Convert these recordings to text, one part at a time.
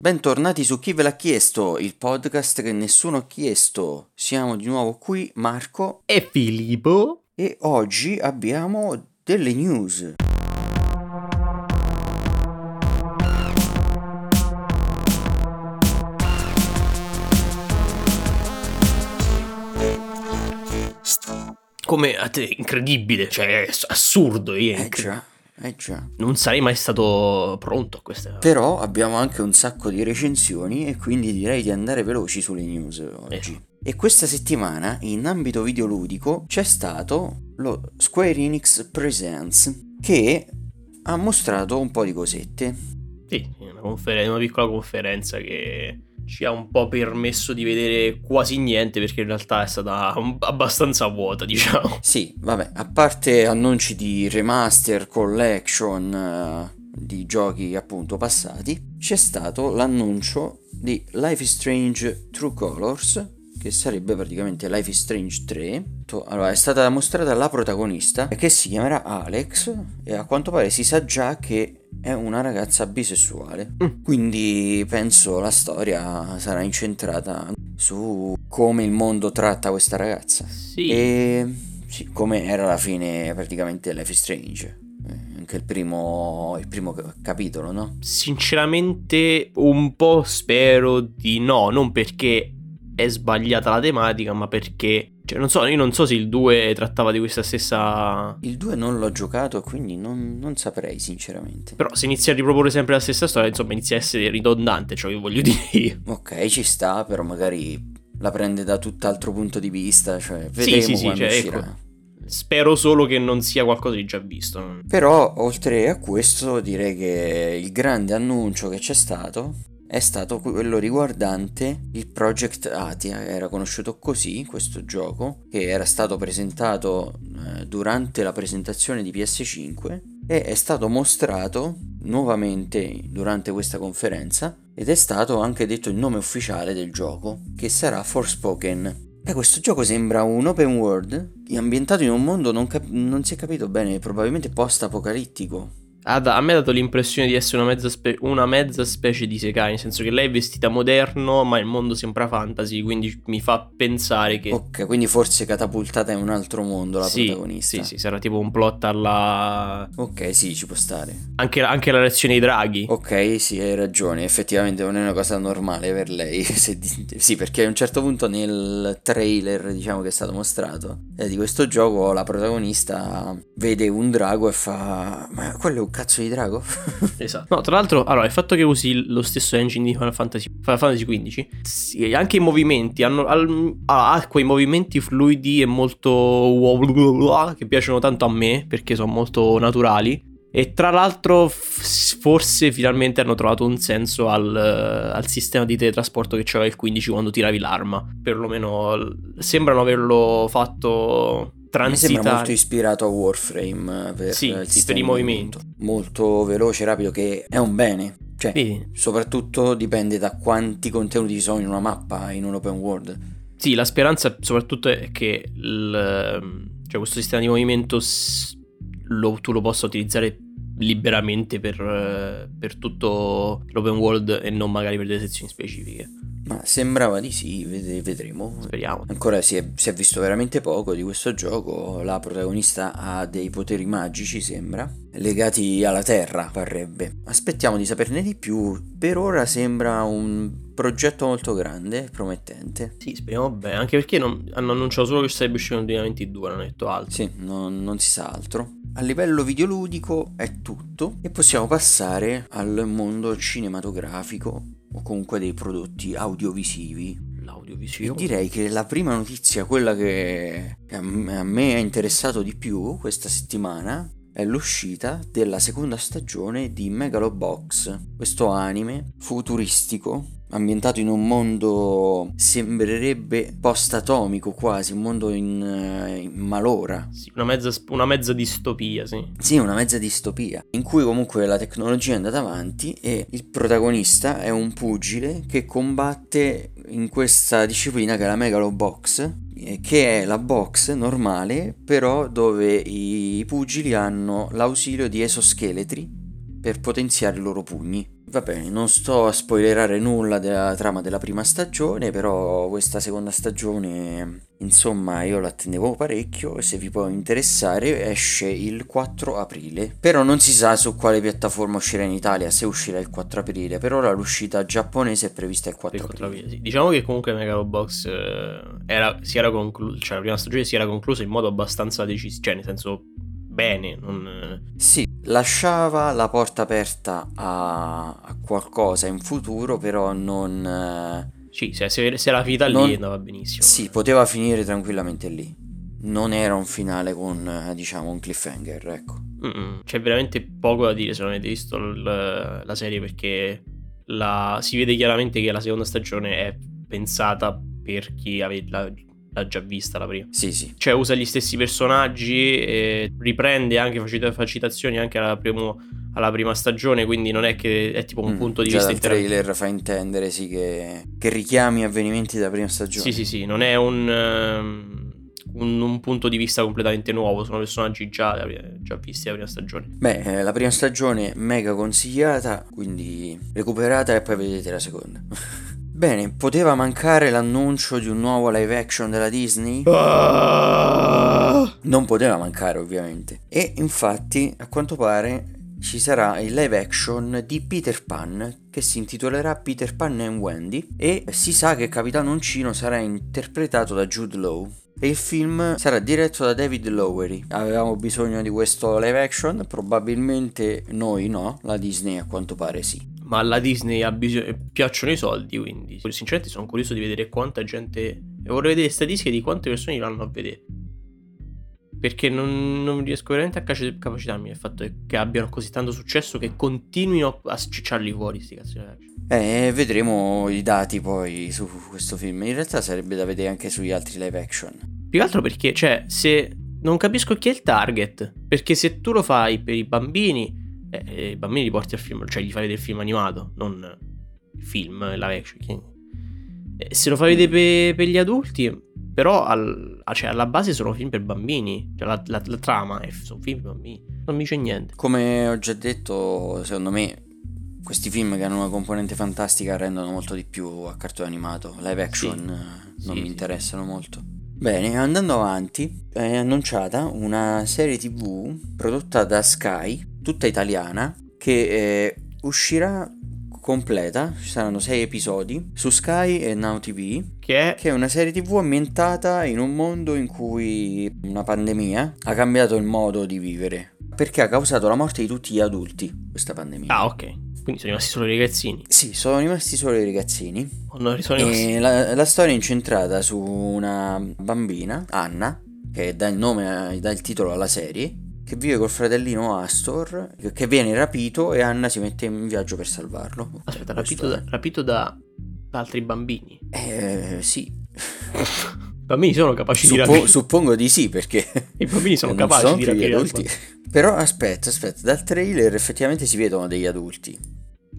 Bentornati su Chi ve l'ha chiesto, il podcast che nessuno ha chiesto. Siamo di nuovo qui, Marco e Filippo. E oggi abbiamo delle news. Come a te, incredibile, cioè assurdo. Io, eh già. Eh già. Non sarei mai stato pronto a queste cose. Però abbiamo anche un sacco di recensioni e quindi direi di andare veloci sulle news oggi. Eh. E questa settimana, in ambito videoludico, c'è stato lo Square Enix Presents che ha mostrato un po' di cosette. Sì, una, confer- una piccola conferenza che ci ha un po' permesso di vedere quasi niente perché in realtà è stata abbastanza vuota, diciamo. Sì, vabbè, a parte annunci di remaster, collection uh, di giochi appunto passati, c'è stato l'annuncio di Life is Strange True Colors che sarebbe praticamente Life is Strange 3. Allora, è stata mostrata la protagonista che si chiamerà Alex e a quanto pare si sa già che è una ragazza bisessuale. Mm. Quindi penso la storia sarà incentrata su come il mondo tratta questa ragazza. Sì. E sì, come era alla fine praticamente Life is Strange eh, anche il primo, il primo, capitolo, no? Sinceramente un po' spero di no, non perché è sbagliata la tematica, ma perché... Cioè, non so, io non so se il 2 trattava di questa stessa... Il 2 non l'ho giocato, quindi non, non saprei, sinceramente. Però se inizia a riproporre sempre la stessa storia, insomma, inizia a essere ridondante, ciò che voglio dire io. Ok, ci sta, però magari la prende da tutt'altro punto di vista, cioè vedremo sì, sì, sì, cioè. Ecco. Spero solo che non sia qualcosa di già visto. Però, oltre a questo, direi che il grande annuncio che c'è stato è stato quello riguardante il Project Atia, era conosciuto così questo gioco, che era stato presentato eh, durante la presentazione di PS5 e è stato mostrato nuovamente durante questa conferenza ed è stato anche detto il nome ufficiale del gioco, che sarà Forspoken. E questo gioco sembra un open world ambientato in un mondo non, cap- non si è capito bene, probabilmente post-apocalittico a me ha dato l'impressione di essere una mezza, spe- una mezza, specie di Sekai, nel senso che lei è vestita moderno, ma il mondo sembra fantasy, quindi mi fa pensare che... Ok, quindi forse catapultata in un altro mondo la sì, protagonista. Sì, sì, sarà tipo un plot alla... Ok, sì, ci può stare. Anche, anche la reazione ai draghi. Ok, sì, hai ragione, effettivamente non è una cosa normale per lei. sì, perché a un certo punto nel trailer, diciamo, che è stato mostrato, eh, di questo gioco, la protagonista vede un drago e fa... Ma quello è un cazzo di drago? esatto. No, tra l'altro, allora, il fatto che usi lo stesso engine di Final Fantasy, Final Fantasy XV, sì, anche i movimenti, hanno, al, ha quei movimenti fluidi e molto... che piacciono tanto a me, perché sono molto naturali. E tra l'altro, forse finalmente hanno trovato un senso al, al sistema di teletrasporto che c'era il 15 quando tiravi l'arma. Perlomeno sembrano averlo fatto transitare. Mi sembra molto ispirato a Warframe per sì, il sì, per i movimenti. Molto veloce, rapido, che è un bene. Cioè, sì. soprattutto dipende da quanti contenuti ci sono in una mappa, in un open world. Sì, la speranza soprattutto è che il, cioè questo sistema di movimento lo, tu lo possa utilizzare liberamente per, per tutto l'open world e non magari per delle sezioni specifiche. Ma sembrava di sì, vedremo. Speriamo. Ancora si è, si è, visto veramente poco di questo gioco. La protagonista ha dei poteri magici, sembra, legati alla terra, parrebbe. Aspettiamo di saperne di più. Per ora sembra un progetto molto grande, promettente. Sì, speriamo bene, anche perché non, hanno annunciato solo che sarebbe uscito nel 2022, non hanno detto altro. Sì, non, non si sa altro. A livello videoludico è tutto e possiamo passare al mondo cinematografico o comunque dei prodotti audiovisivi. L'audiovisivo. E direi che la prima notizia, quella che a me ha interessato di più questa settimana, è l'uscita della seconda stagione di Megalobox, questo anime futuristico ambientato in un mondo sembrerebbe post-atomico quasi, un mondo in, eh, in malora. Sì, una mezza, una mezza distopia, sì. Sì, una mezza distopia, in cui comunque la tecnologia è andata avanti e il protagonista è un pugile che combatte in questa disciplina che è la Megalobox, eh, che è la box normale, però dove i pugili hanno l'ausilio di esoscheletri per potenziare i loro pugni Va bene, non sto a spoilerare nulla della trama della prima stagione, però questa seconda stagione, insomma, io l'attendevo parecchio e se vi può interessare esce il 4 aprile. Però non si sa su quale piattaforma uscirà in Italia, se uscirà il 4 aprile, per ora l'uscita giapponese è prevista il 4 Il 4 aprile. aprile, sì. Diciamo che comunque Megalobox eh, era, si era conclusa, cioè la prima stagione si era conclusa in modo abbastanza deciso, cioè nel senso bene, non... Sì, lasciava la porta aperta a, a qualcosa in futuro, però non... eh, Sì, se, se, era finita Non- lì andava benissimo. Sì, poteva finire tranquillamente lì. Non era un finale con, eh, diciamo, un cliffhanger, ecco. Mm-mm. C'è veramente poco da dire se non avete visto il- la serie perché la- si vede chiaramente che la seconda stagione è pensata per chi ave- l'ha, l'ha già vista la prima. Sì, sì. Cioè usa gli stessi personaggi, riprende anche, fa citazioni anche alla, primo- alla prima stagione, quindi non è che è tipo un Mm, punto di vista interattivo. trailer fa intendere, sì, che, che richiami avvenimenti della prima stagione. Sì, sì, sì, non è un, ehm, un, un punto di vista completamente nuovo, sono personaggi già, già visti la prima stagione. Beh, eh, la prima stagione mega consigliata, quindi recuperata e poi vedete la seconda. Bene, poteva mancare l'annuncio di un nuovo live action della Disney? Non poteva mancare, ovviamente. E infatti, a quanto pare, ci sarà il live action di Peter Pan che si intitolerà Peter Pan and Wendy e si sa che Capitano Uncino sarà interpretato da Jude Law. E il film sarà diretto da David Lowery. Avevamo bisogno di questo live action? Probabilmente noi no, la Disney a quanto pare sì. Ma alla Disney ha bisogno, piacciono i soldi, quindi sinceramente sono curioso di vedere quanta gente... E vorrei vedere statistiche di quante persone vanno a vedere. Perché non, non riesco veramente a capacitarmi del fatto che abbiano così tanto successo che continuino a scicciarli fuori sti cazzo. Eh, vedremo i dati poi su questo film. In realtà sarebbe da vedere anche sugli altri live action. Più che altro perché, cioè, se... Non capisco chi è il target. Perché se tu lo fai per i bambini, eh, eh, i bambini li porti al film, cioè gli fai vedere il film animato, non il film, live action. Chi- Eh, se lo fai vedere per, per gli adulti, però al- ah, cioè, alla base sono film per bambini. Cioè la, la- la trama è, sono film per bambini. Non mi dice niente. Come ho già detto, secondo me questi film che hanno una componente fantastica rendono molto di più a cartone animato. Live action Sì. eh, non Sì, mi sì. interessano molto. Bene, andando avanti, è annunciata una serie TV prodotta da Sky, tutta italiana, che eh, uscirà completa, ci saranno sei episodi su Sky e Now TV, Che è... che è una serie TV ambientata in un mondo in cui una pandemia ha cambiato il modo di vivere, perché ha causato la morte di tutti gli adulti, questa pandemia. Ah, ok. Quindi sono rimasti solo i ragazzini. Sì, sono rimasti solo i ragazzini. O non sono rimasti... La, la storia è incentrata su una bambina, Anna, che dà il nome, dà il titolo alla serie, che vive col fratellino Astor, che- viene rapito e Anna si mette in viaggio per salvarlo. Aspetta, rapito, da, rapito da, altri bambini. Eh, sì. I bambini sono capaci di Suppo- rapire. suppongo di sì, perché... I bambini sono capaci sono di gli rapire adulti. Però aspetta, aspetta, dal trailer effettivamente si vedono degli adulti.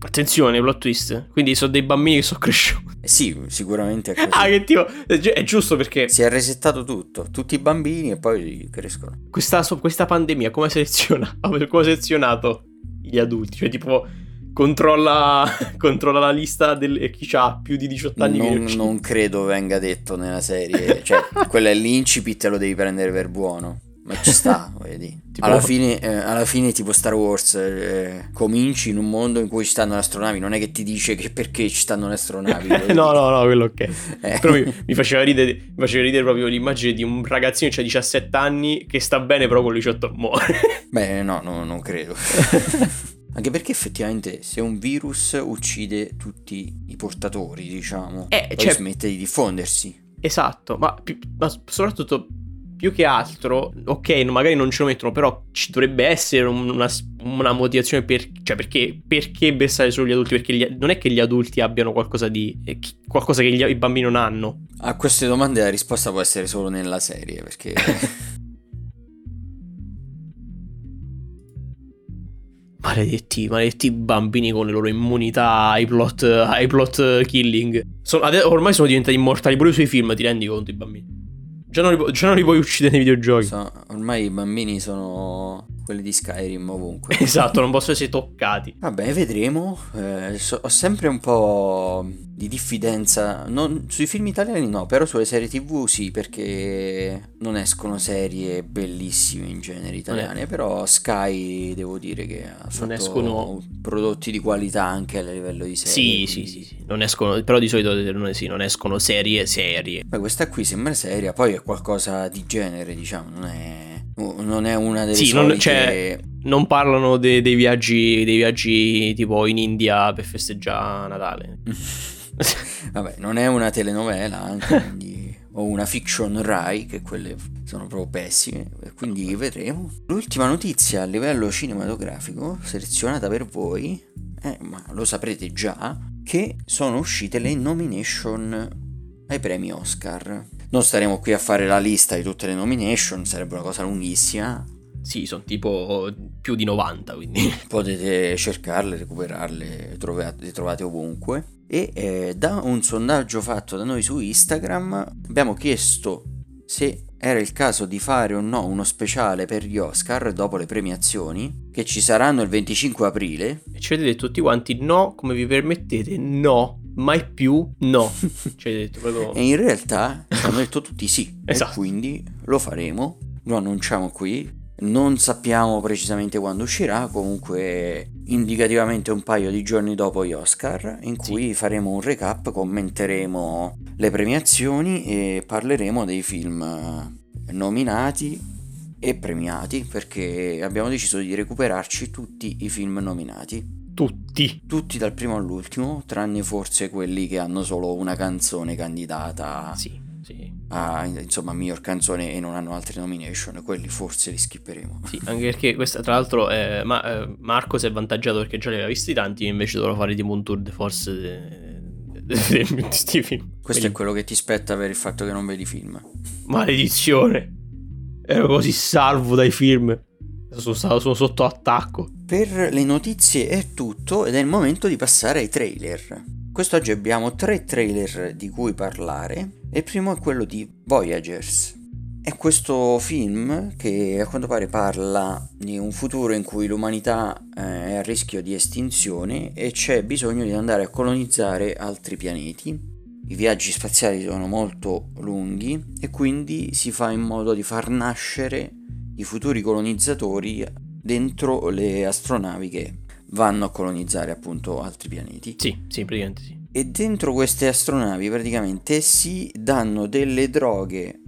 Attenzione, plot twist. Quindi sono dei bambini che sono cresciuti. Eh sì, sicuramente è così. Ah, che tipo. È gi- è giusto perché Si è resettato tutto, tutti i bambini e poi crescono. questa, questa pandemia come seleziona? Come ha selezionato gli adulti? Cioè, tipo, controlla, controlla la lista di chi ha più di 18 anni. Non, non credo venga detto nella serie, cioè quello è l'incipit lo devi prendere per buono. Ma ci sta, vedi. Tipo- Alla fine, eh, alla fine, tipo Star Wars, eh, cominci in un mondo in cui ci stanno le astronavi. Non è che ti dice che perché ci stanno le astronavi. no, no, no, quello ok. Eh. Però mi, mi faceva ridere, mi faceva ridere proprio l'immagine di un ragazzino che ha 17 anni che sta bene, però con 18 muore. Beh, no, no, non credo. Anche perché effettivamente se un virus uccide tutti i portatori, diciamo, Eh, poi cioè- smette di diffondersi. Esatto, ma, ma soprattutto più che altro, ok, magari non ce lo mettono, però ci dovrebbe essere un- una, una motivazione per, cioè perché, perché bersagliare solo gli adulti? Perché gli- non è che gli adulti abbiano qualcosa di eh, qualcosa che gli- i bambini non hanno. A queste domande la risposta può essere solo nella serie, perché Maledetti, maledetti bambini con le loro immunità ai plot, ai plot killing. Sono- ormai sono diventati immortali pure sui film, ti rendi conto i bambini? Già non li, già non li puoi uccidere nei videogiochi. so- ormai i bambini sono quelli di Skyrim ovunque. Esatto, non possono essere toccati. Vabbè, vedremo. Eh, so- ho sempre un po' di diffidenza. Non, sui film italiani no, però sulle serie TV sì, perché non escono serie bellissime in genere italiane. Però Sky devo dire che ha fatto escono- prodotti di qualità anche a livello di serie. Sì, sì, sì, sì. Non escono, però di solito non, sì, non escono serie serie. Beh, questa qui sembra seria, poi è qualcosa di genere, diciamo, non è, non è una delle Sì, non- solite... cioè- Non parlano de- dei viaggi dei viaggi tipo in India per festeggiare Natale. Vabbè, non è una telenovela anche, quindi... o una fiction Rai, che quelle sono proprio pessime, quindi vedremo. L'ultima notizia a livello cinematografico, selezionata per voi, eh, ma lo saprete già, che sono uscite le nomination ai premi Oscar. Non staremo qui a fare la lista di tutte le nomination, sarebbe una cosa lunghissima. Sì, sono tipo più di 90, quindi. Potete cercarle, recuperarle, trovate, le trovate ovunque. E eh, da un sondaggio fatto da noi su Instagram abbiamo chiesto se era il caso di fare o no uno speciale per gli Oscar dopo le premiazioni, che ci saranno il 25 aprile. E ci avete detto tutti quanti no, come vi permettete? No, mai più no. ci avete detto proprio... E in realtà hanno detto tutti sì. Esatto. E quindi lo faremo, lo annunciamo qui. Non sappiamo precisamente quando uscirà, comunque indicativamente un paio di giorni dopo gli Oscar, in Sì. cui faremo un recap, commenteremo le premiazioni e parleremo dei film nominati e premiati, perché abbiamo deciso di recuperarci tutti i film nominati. Tutti. Tutti dal primo all'ultimo, tranne forse quelli che hanno solo una canzone candidata Sì, sì. a insomma miglior canzone e non hanno altre nomination, quelli forse li skipperemo. Sì, anche perché questa, tra l'altro, eh, ma, eh, Marco si è avvantaggiato perché già li aveva visti tanti, io invece dovrò fare tipo un tour de force di questi film. Questo Quindi, è quello che ti spetta per il fatto che non vedi film. Maledizione. Ero così salvo dai film. Sono sono sotto attacco. Per le notizie è tutto ed è il momento di passare ai trailer. Quest'oggi abbiamo tre trailer di cui parlare il primo è quello di Voyagers. È questo film che a quanto pare parla di un futuro in cui l'umanità eh, è a rischio di estinzione e c'è bisogno di andare a colonizzare altri pianeti. I viaggi spaziali sono molto lunghi e quindi si fa in modo di far nascere i futuri colonizzatori dentro le astronavi che vanno a colonizzare appunto altri pianeti. Sì, sì, praticamente sì. E dentro queste astronavi praticamente si danno delle droghe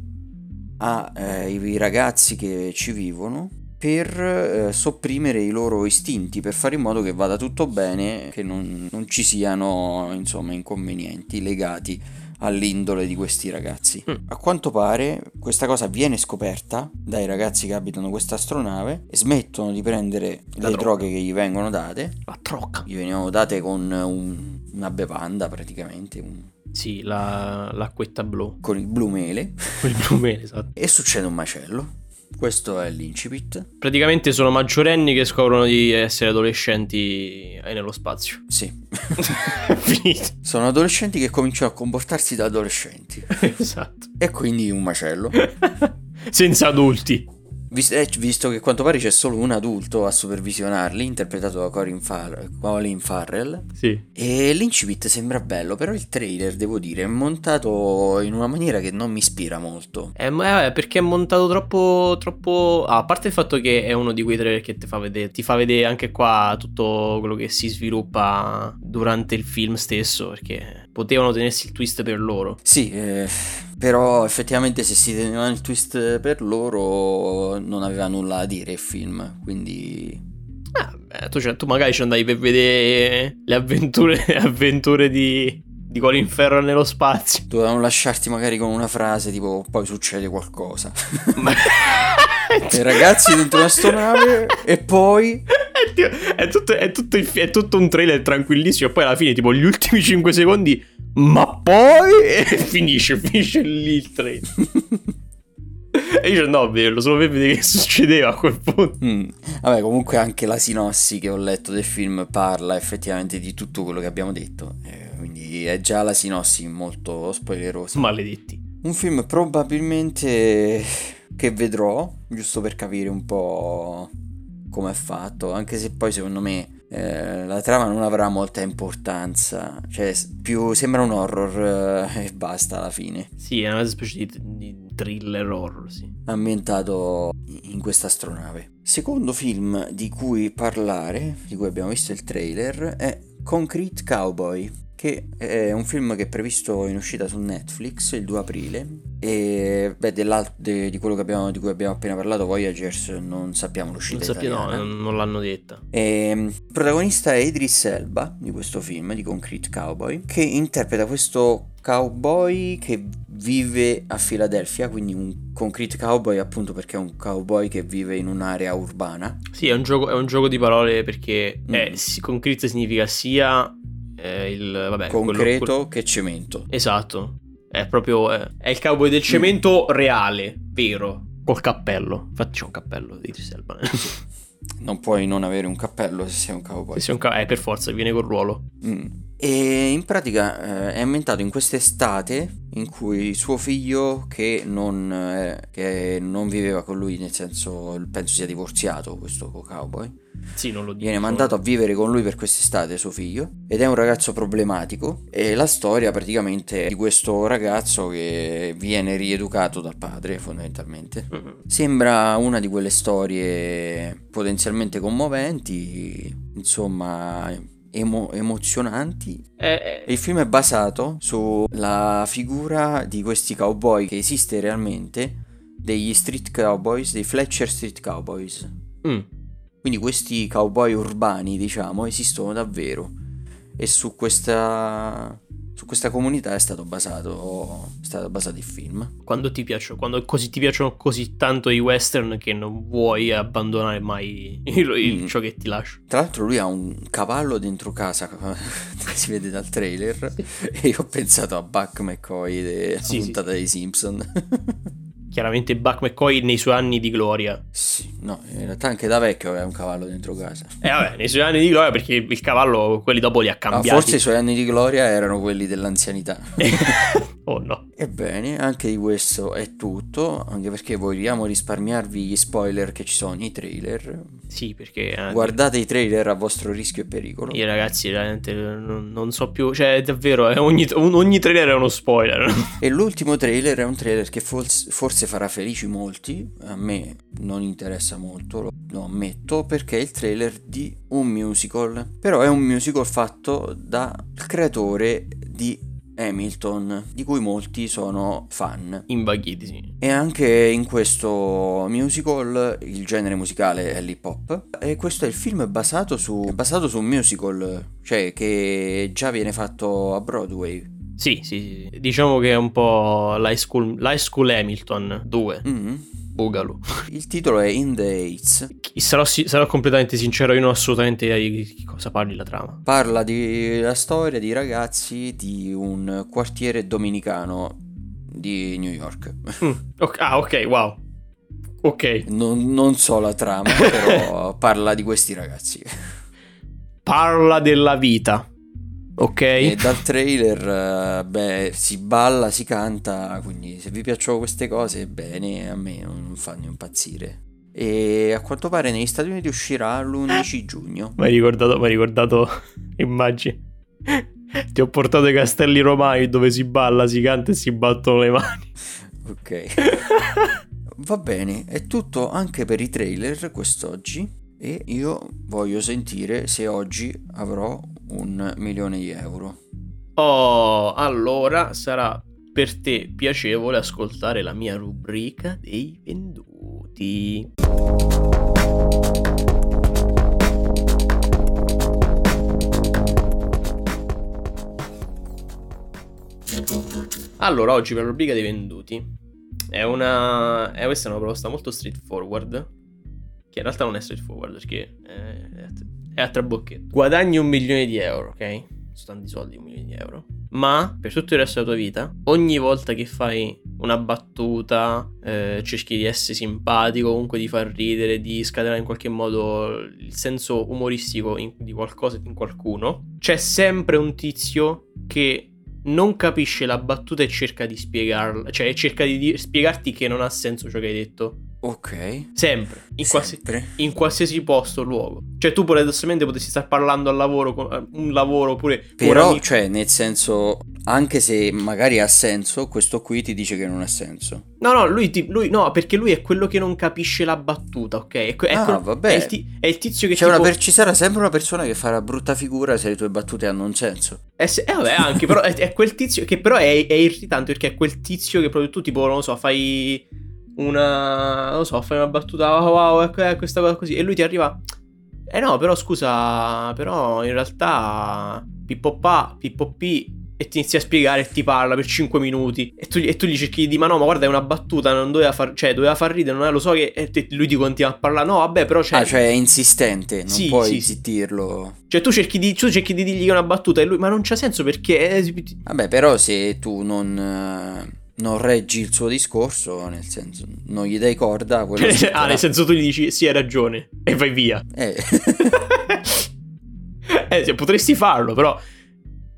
ai ragazzi che ci vivono per eh, sopprimere i loro istinti, per fare in modo che vada tutto bene, che non, non ci siano insomma inconvenienti legati all'indole di questi ragazzi. Mm. A quanto pare questa cosa viene scoperta dai ragazzi che abitano questa astronave e smettono di prendere La le droga. droghe che gli vengono date La trocca. gli venivano date con un- una bevanda praticamente, un- Sì, la, l'acquetta blu. con il blu mele, Quel blu mele, esatto. e succede un macello. Questo è l'incipit. Praticamente sono maggiorenni che scoprono di essere adolescenti e nello spazio. Sì, Finito. sono adolescenti che cominciano a comportarsi da adolescenti. esatto. E quindi un macello. Senza adulti. Eh, Visto che a quanto pare c'è solo un adulto a supervisionarli, interpretato da Colin, Far- Colin Farrell. Sì. E l'incipit sembra bello, però il trailer, devo dire, è montato in una maniera che non mi ispira molto. Eh, ma è perché è montato troppo. troppo. Ah, a parte il fatto che è uno di quei trailer che ti fa vedere. Ti fa vedere anche qua tutto quello che si sviluppa durante il film stesso. Perché potevano tenersi il twist per loro. Sì, eh, però effettivamente se si tenevano il twist per loro non aveva nulla da dire il film, quindi... Ah, beh, tu, cioè, tu magari ci andavi per vedere le avventure, le avventure di. di Colin Farrell nello spazio. Dovevano lasciarti magari con una frase tipo poi succede qualcosa. Ma- I ragazzi dentro una nave e poi... È, tutto, è tutto è tutto un trailer tranquillissimo. E poi alla fine, tipo, gli ultimi 5 secondi. Ma poi. E finisce, finisce lì il trailer. E io dico, no, vero, solo per vedere che succedeva a quel punto. Mm. Vabbè, comunque anche la sinossi che ho letto del film parla effettivamente di tutto quello che abbiamo detto, eh, quindi è già la sinossi molto spoilerosa. Maledetti. Un film probabilmente che vedrò, giusto per capire un po' come è fatto, anche se poi secondo me eh, la trama non avrà molta importanza, cioè più sembra un horror eh, e basta alla fine. Sì, è una specie di, di thriller horror, sì. Ambientato in questa astronave. Secondo film di cui parlare, di cui abbiamo visto il trailer, è Concrete Cowboy che è un film che è previsto in uscita su Netflix il 2 aprile e beh, de, di quello abbiamo, di cui abbiamo appena parlato Voyagers non sappiamo l'uscita non sappiamo, no, non l'hanno detta e, il protagonista è Idris Elba di questo film di Concrete Cowboy che interpreta questo cowboy che vive a Filadelfia, quindi un concrete cowboy appunto perché è un cowboy che vive in un'area urbana. Sì, è un gioco, è un gioco di parole perché mm. è, concrete significa sia eh, il vabbè, concreto quello, che cemento. Esatto. È proprio è, è il cowboy del cemento mm. reale, vero, col cappello. Infatti c'è un cappello di Selva. non puoi non avere un cappello se sei un cowboy. Se sei un ca- eh, per forza, viene col ruolo. Mm. E in pratica eh, è ambientato in quest'estate in cui suo figlio, che non, eh, che non viveva con lui, nel senso penso sia divorziato questo cowboy, sì, non lo dico. Viene mandato a vivere con lui per quest'estate suo figlio ed è un ragazzo problematico e la storia praticamente è di questo ragazzo che viene rieducato dal padre fondamentalmente. Uh-huh. Sembra una di quelle storie potenzialmente commoventi, insomma emo- emozionanti. Eh, eh. Il film è basato sulla figura di questi cowboy che esiste realmente, degli street cowboys, dei Fletcher Street Cowboys. Mm. Quindi questi cowboy urbani, diciamo, esistono davvero. E su questa, su questa comunità è stato, basato, è stato basato il film. Quando ti piacciono, quando così, ti piacciono così tanto i western che non vuoi abbandonare mai il, il, mm. ciò che ti lascia. Tra l'altro lui ha un cavallo dentro casa, si vede dal trailer, e io ho pensato a Buck McCoy della sì, puntata sì. dei Simpson. chiaramente Buck McCoy nei suoi anni di gloria. Sì, no, in realtà anche da vecchio aveva un cavallo dentro casa. Eh vabbè, nei suoi anni di gloria perché il cavallo quelli dopo li ha cambiati. Ma forse i suoi anni di gloria erano quelli dell'anzianità. oh no. Ebbene, anche di questo è tutto, anche perché vogliamo risparmiarvi gli spoiler che ci sono nei trailer. Sì, perché... Eh, Guardate i trailer a vostro rischio e pericolo. Io ragazzi, veramente non, non so più... Cioè, davvero, ogni, ogni, trailer è uno spoiler. e l'ultimo trailer è un trailer che forse, forse farà felici molti. A me non interessa molto, lo, lo ammetto, perché è il trailer di un musical. Però è un musical fatto dal creatore di Hamilton, di cui molti sono fan. Invaghiti, sì. E anche in questo musical il genere musicale è l'hip hop. E questo è il film basato su, basato su un musical, cioè che già viene fatto a Broadway. Sì, sì, sì. Diciamo che è un po' l'high school, l'high school Hamilton 2. Mm-hmm. Boogaloo. Il titolo è In the Heights. Sarò, sarò, completamente sincero, io non ho assolutamente idea di cosa parli la trama. Parla della storia di ragazzi di un quartiere dominicano di New York. Mm, okay, ah, ok, wow. Ok. Non, non so la trama, però parla di questi ragazzi. Parla della vita. Ok. E dal trailer, eh, beh, si balla, si canta, quindi se vi piacciono queste cose, bene, a me non fanno impazzire. E a quanto pare negli Stati Uniti uscirà l'11 giugno. Mi hai ricordato, mi hai ricordato immagini. Ti ho portato ai castelli romani dove si balla, si canta e si battono le mani. Ok. Va bene, è tutto anche per i trailer quest'oggi e io voglio sentire se oggi avrò un milione di euro. Oh, allora sarà per te piacevole ascoltare la mia rubrica dei venduti. Allora, oggi per la rubrica dei venduti è una... È, questa è una proposta molto straightforward che in realtà non è straightforward perché è, è a tre bocchetti. Guadagni un milione di euro, ok? Sono tanti soldi, un milione di euro. Ma per tutto il resto della tua vita, ogni volta che fai una battuta, eh, cerchi di essere simpatico, comunque di far ridere, di scatenare in qualche modo il senso umoristico in, di qualcosa in qualcuno, c'è sempre un tizio che non capisce la battuta e cerca di spiegarla, cioè cerca di, di spiegarti che non ha senso ciò che hai detto Ok. Sempre. In, Sempre. in qualsiasi posto luogo. Cioè, tu paradossalmente potessi stare parlando al lavoro, con eh, un lavoro oppure. Però, cioè, nel senso, anche se magari ha senso, questo qui ti dice che non ha senso. No, no, lui, ti- lui- no, perché lui è quello che non capisce la battuta, ok? È, que- Ah, quello- vabbè. È il, ti- è il tizio che C'è tipo... per- ci sarà sempre una persona che farà brutta figura se le tue battute hanno un senso. Eh, se- eh, vabbè, anche, però è, è quel tizio che però è, è irritante perché è quel tizio che proprio tu tipo, non lo so, fai una... non lo so, fai una battuta, wow, wow, ecco, eh, questa cosa così, e lui ti arriva... Eh no, però scusa, però in realtà Pippo Pa, Pippo P e ti inizia a spiegare e ti parla per 5 minuti e tu, e tu gli cerchi di dire ma no ma guarda è una battuta non doveva far cioè doveva far ridere non è, lo so che e te- lui ti continua a parlare no vabbè però c'è ah, cioè è insistente, non Sì, puoi sì, zittirlo. cioè tu cerchi di tu cerchi di dirgli che è una battuta e lui ma non c'ha senso perché eh, Vabbè, però se tu non, eh, non reggi il suo discorso, nel senso, non gli dai corda, ah nel senso tu gli dici sì hai ragione e vai via. Eh, eh potresti farlo però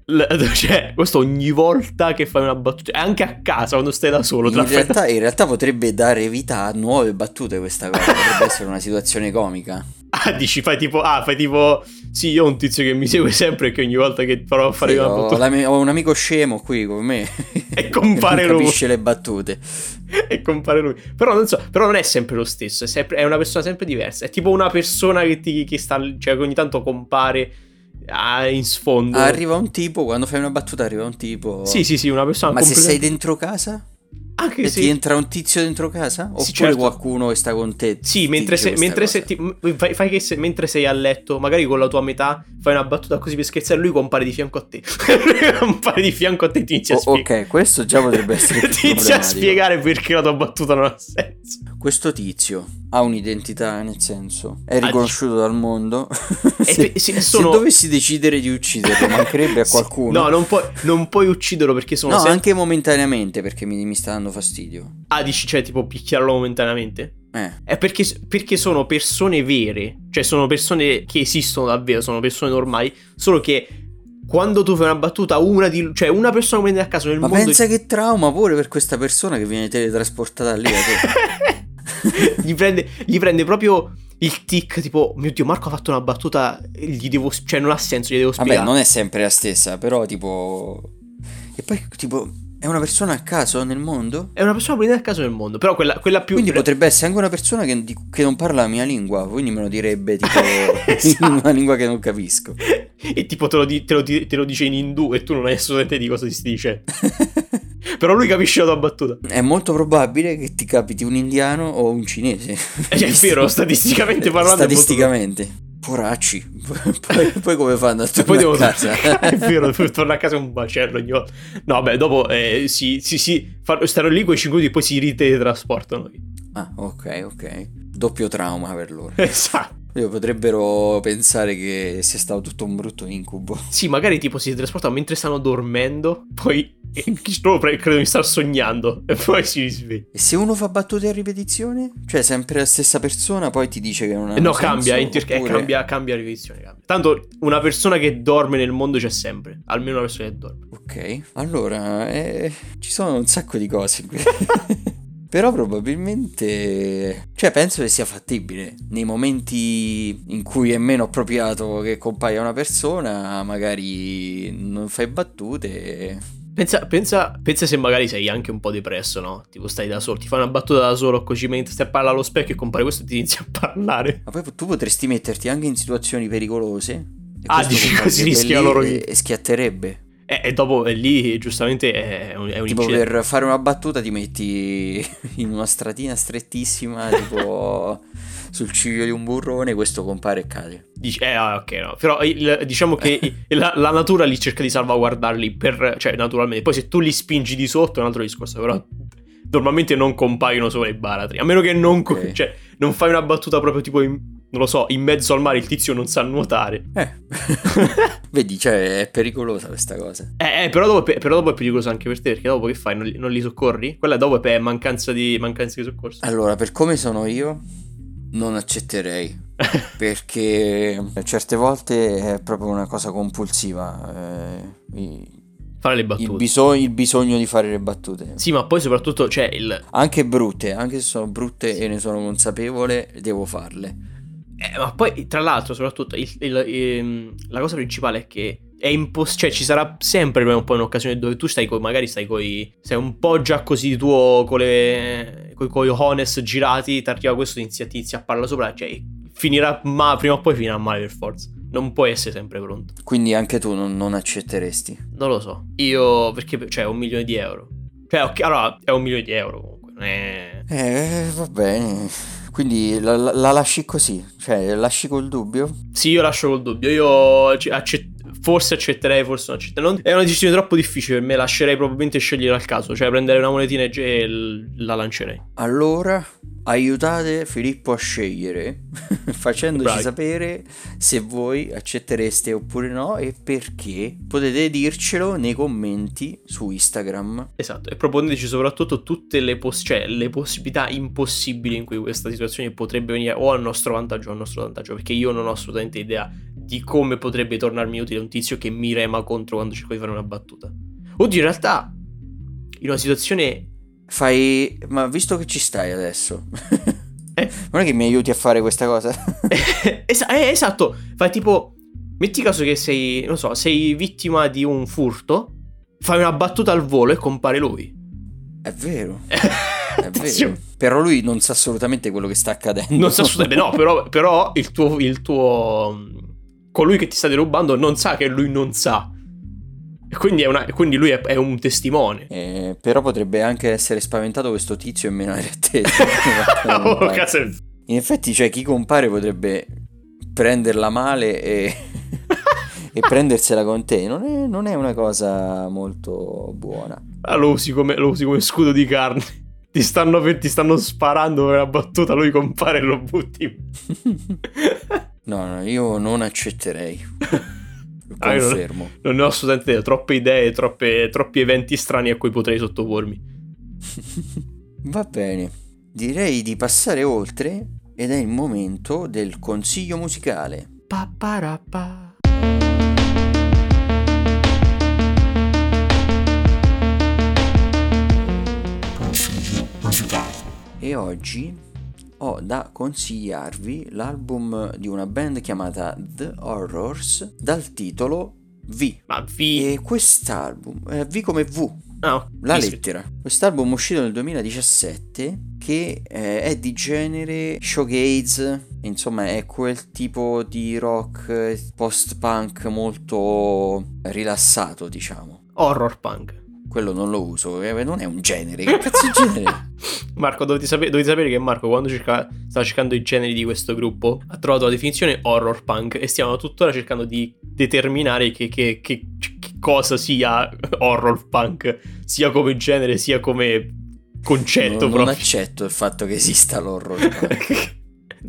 l- cioè questo ogni volta che fai una battuta e anche a casa quando stai da solo in, realtà, in realtà potrebbe dare vita a nuove battute questa cosa, potrebbe essere una situazione comica. ah dici fai tipo ah fai tipo sì io ho un tizio che mi segue sempre e che ogni volta che provo a fare Sì, una ho, battuta l'ami- ho un amico scemo qui con me E compare non lui. capisce le battute. e compare lui. Però non so, però non è sempre lo stesso, è, sempre- è una persona sempre diversa. È tipo una persona che ti che sta, cioè che ogni tanto compare ah, in sfondo. Arriva un tipo, quando fai una battuta arriva un tipo... Sì, sì, sì, una persona Ma se completa- sei dentro casa? anche E se ti entra un tizio dentro casa? Oppure certo. qualcuno che sta con te? Sì, mentre questa mentre sei, ti- fai, fai che se- mentre sei a letto, magari con la tua metà, fai una battuta così per scherzare, lui compare di fianco a te. Compare di fianco a te e ti inizia a spiegare. ok, questo già potrebbe essere ti inizia a spiegare perché la tua battuta non ha senso. Questo tizio ha un'identità, nel senso, è riconosciuto dal mondo. E se, sì, se sono- dovessi decidere di ucciderlo, mancherebbe a qualcuno. No, non puoi, non puoi ucciderlo perché sono No, sempre... anche momentaneamente perché mi, mi sta dando fastidio. Ah, dici, cioè, tipo picchiarlo momentaneamente? Eh, È perché, perché sono persone vere, cioè sono persone che esistono davvero, sono persone normali, solo che quando tu fai una battuta, una di cioè una persona prende a caso nel ma mondo pensa che trauma pure per questa persona che viene teletrasportata lì. gli, prende, gli prende proprio il tic, tipo, mio Dio, Marco ha fatto una battuta, gli devo, cioè non ha senso, gli devo Vabbè, spiegare. non è sempre la stessa, però tipo... E poi tipo, è una persona a caso nel mondo? È una persona a caso nel mondo, però quella, quella più... Quindi potrebbe essere anche una persona che, che non parla la mia lingua, quindi me lo direbbe tipo Esatto. in una lingua che non capisco. e tipo te lo, di- te lo di- te lo dice in indù e tu non hai assolutamente di cosa si dice. Però lui capisce la tua battuta. È molto probabile che ti capiti un indiano o un cinese. È vero, statisticamente parlando molto Statisticamente. Poracci. poi, poi come fanno a E poi tornare devo a casa? è vero, tornare a casa un bacello ogni volta. No, beh, dopo eh, si, si, si fa- stanno lì quei 5 minuti e poi si riteletrasportano. ah, ok, ok. Doppio trauma per loro. Esatto. Io potrebbero pensare che sia stato tutto un brutto incubo. Sì, magari tipo si trasportano mentre stanno dormendo, poi pre- credono di star sognando e poi si risvegliano. E se uno fa battute a ripetizione? Cioè, sempre la stessa persona, poi ti dice che non ha Eh, No, senso, cambia, inter- eh, oppure- cambia, cambia rivelazione. Cambia. Tanto una persona che dorme nel mondo c'è sempre. Almeno una persona che dorme. Ok, allora eh, ci sono un sacco di cose qui. Però probabilmente, cioè penso che sia fattibile. Nei momenti in cui è meno appropriato che compaia una persona, magari non fai battute. Pensa, pensa, pensa se magari sei anche un po' depresso, no? Tipo stai da solo, ti fai una battuta da solo così mentre stai a parlare allo specchio e compare questo e ti inizia a parlare. Ma poi tu potresti metterti anche in situazioni pericolose. Ah, dici così rischia loro. E schiatterebbe. E, e dopo è lì, giustamente, è un, è un Tipo incidente. per fare una battuta ti metti in una stratina strettissima, tipo sul ciglio di un burrone, questo compare e cade. Dici, eh, ah, ok, no. Però il- diciamo che la, la natura li cerca di salvaguardarli per, cioè, naturalmente. Poi se tu li spingi di sotto è un altro discorso, però normalmente non compaiono sopra i baratri. A meno che non, co- Ok. cioè, non fai una battuta proprio tipo, in- non lo so, in mezzo al mare il tizio non sa nuotare. Eh. Vedi, cioè è pericolosa questa cosa. Eh, eh, però, dopo, però dopo è pericoloso anche per te, perché dopo che fai? Non li, non li soccorri? Quella dopo è mancanza di, mancanza di soccorso. Allora, per come sono io, non accetterei. Perché certe volte è proprio una cosa compulsiva. eh, i- fare le il, battute. biso- il bisogno di fare le battute. Sì, ma poi soprattutto, cioè, il... Anche brutte, anche se sono brutte e ne sono consapevole, devo farle. Eh, ma poi, tra l'altro, soprattutto, il- il- ehm, la cosa principale è che è impossibile, cioè, ci sarà sempre un po' un'occasione dove tu stai, coi, magari stai coi, sei un po' già così tuo, con le, coi, coi cojones girati, ti arriva questo, ti a parlare sopra, cioè, finirà, ma prima o poi finirà male per forza. Non puoi essere sempre pronto. Quindi anche tu non, non accetteresti. Non lo so. Io, perché, cioè, un milione di euro. Cioè, ok, allora, è un milione di euro comunque. È... Eh, va bene. Quindi la, la- la lasci così? Cioè, lasci col dubbio? Sì, io lascio col dubbio. Io acc- accett- forse accetterei, forse non accetterei. Non- È una decisione troppo difficile per me. Lascerei probabilmente scegliere al caso. Cioè, prendere una monetina e la lancerei. Allora, aiutate Filippo a scegliere, facendoci Bravi. sapere se voi accettereste oppure no e perché. Potete dircelo nei commenti su Instagram. Esatto. E proponeteci soprattutto tutte le, poss- cioè, le possibilità impossibili in cui questa situazione potrebbe venire o al nostro vantaggio o al nostro vantaggio. Perché io non ho assolutamente idea di come potrebbe tornarmi utile un tizio che mi rema contro quando cerco di fare una battuta. Oddio, in realtà, in una situazione Fai... Ma visto che ci stai adesso, Eh. non è che mi aiuti a fare questa cosa? Esa- eh, esatto, fai tipo, metti caso che sei, non so, sei vittima di un furto, fai una battuta al volo e compare lui. È vero. È vero. Però lui non sa assolutamente quello che sta accadendo. Non sa assolutamente, no, però, però il tuo, il tuo, colui che ti sta derubando non sa che lui non sa. E quindi, è una- quindi lui è, è un testimone. Eh, però potrebbe anche essere spaventato questo tizio e menare a te. Oh, cazzo. In effetti, cioè, chi compare potrebbe prenderla male e, e prendersela con te. Non è, non è una cosa molto buona. Ah, lo, usi come, lo usi come scudo di carne. Ti stanno, ti stanno sparando per una battuta, lui compare e lo butti. No, no, io non accetterei. Ah, non- Confermo. Non ne ho assolutamente idea, troppe idee, troppe- troppi eventi strani a cui potrei sottopormi. Va bene. Direi di passare oltre ed è il momento del consiglio musicale. Paparappa. E oggi ho da consigliarvi l'album di una band chiamata The Horrors dal titolo V. Ma vi... E quest'album, eh, V come V, No, la vi- lettera. Quest'album è uscito nel 2017 che eh, è di genere showgaze, insomma è quel tipo di rock eh, post-punk molto rilassato, diciamo. Horror punk. Quello non lo uso, eh, non è un genere, che cazzo di genere? Marco, dovete, sape- dovete sapere che Marco, quando cerca- stava cercando i generi di questo gruppo, ha trovato la definizione horror punk e stiamo tuttora cercando di determinare che, che- che- che cosa sia horror punk, sia come genere, sia come concetto non, non proprio. accetto il fatto che esista l'horror. punk.